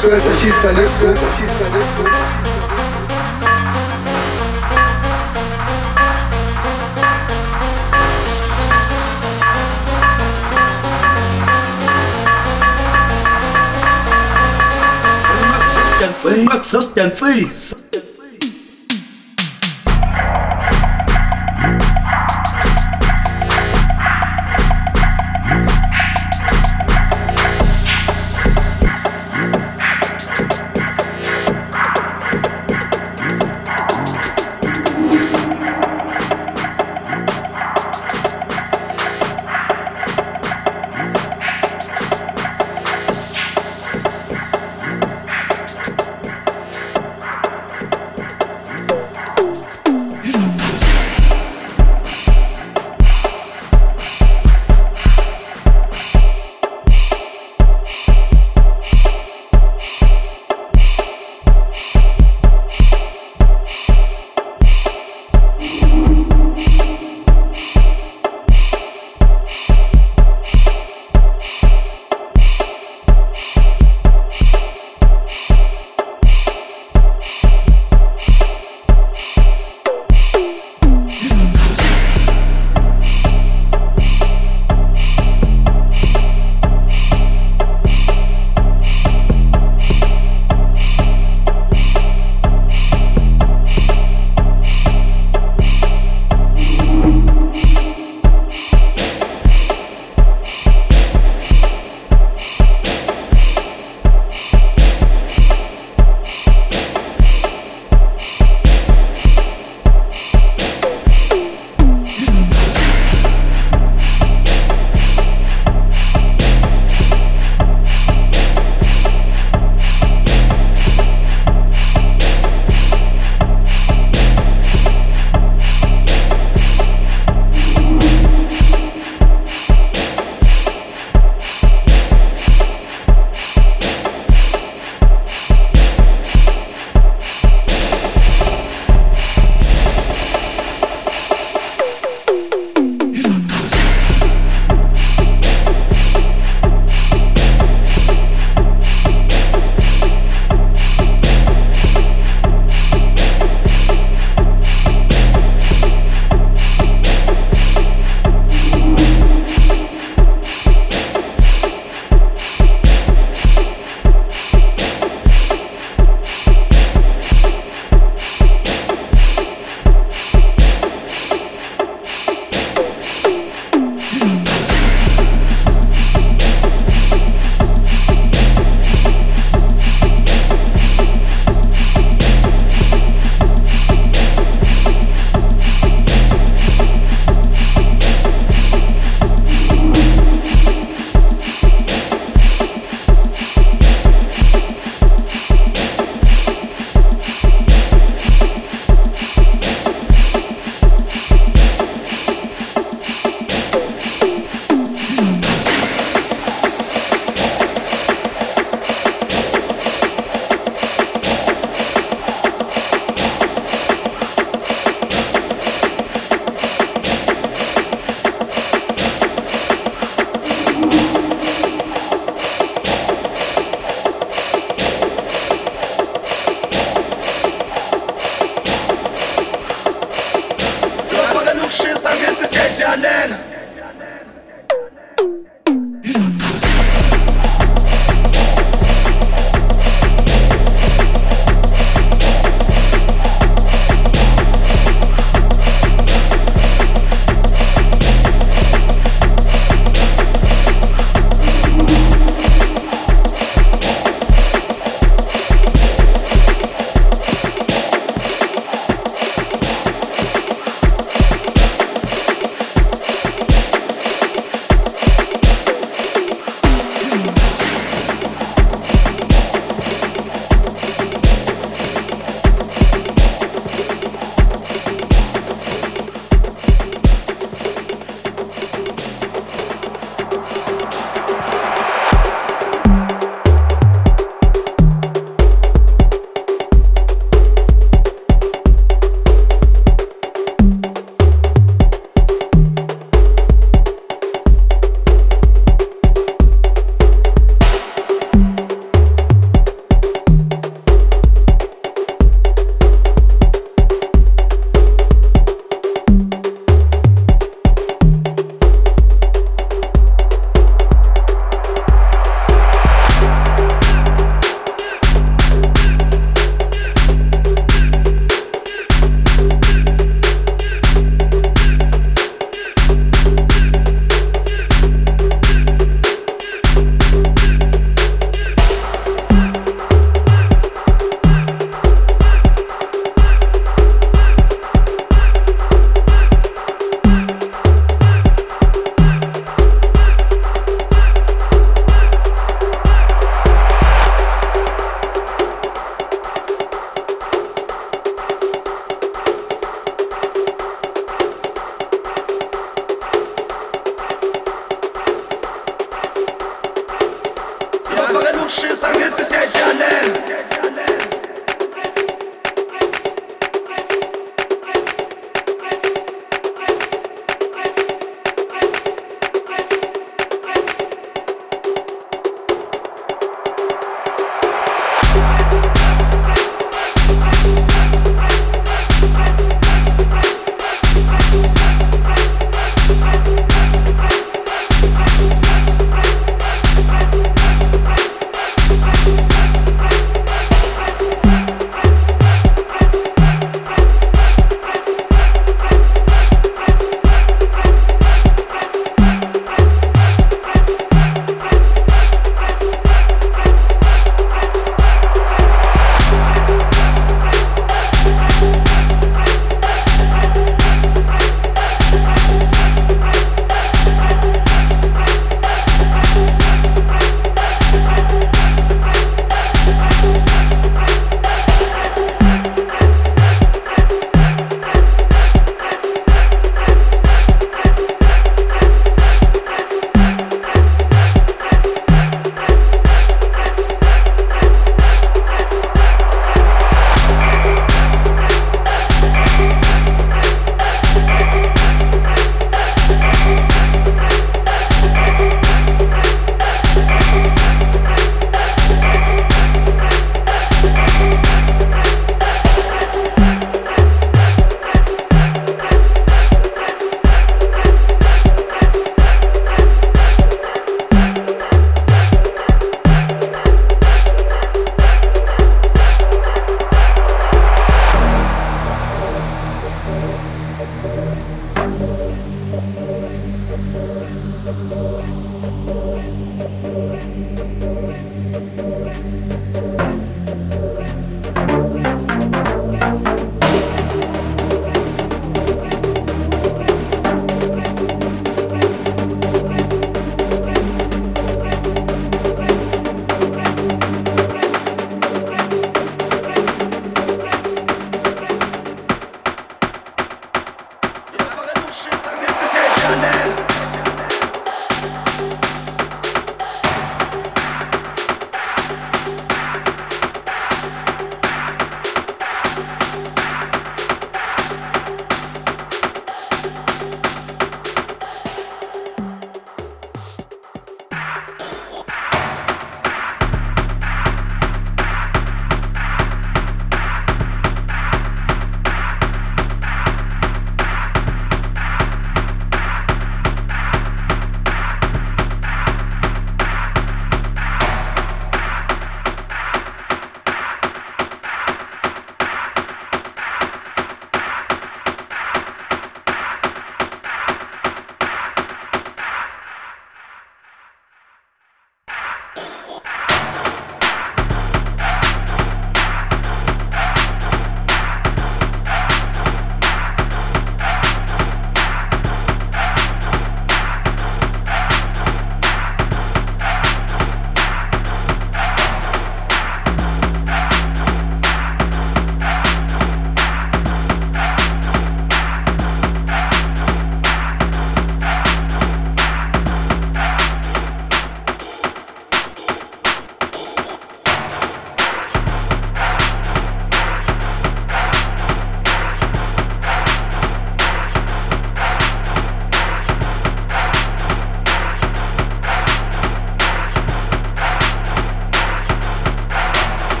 Só essa chissa, let's go Essa chissa, let's go Substances. Substances. standing.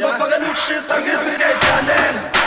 Czy ma pogadniczy ja angielskich kanem?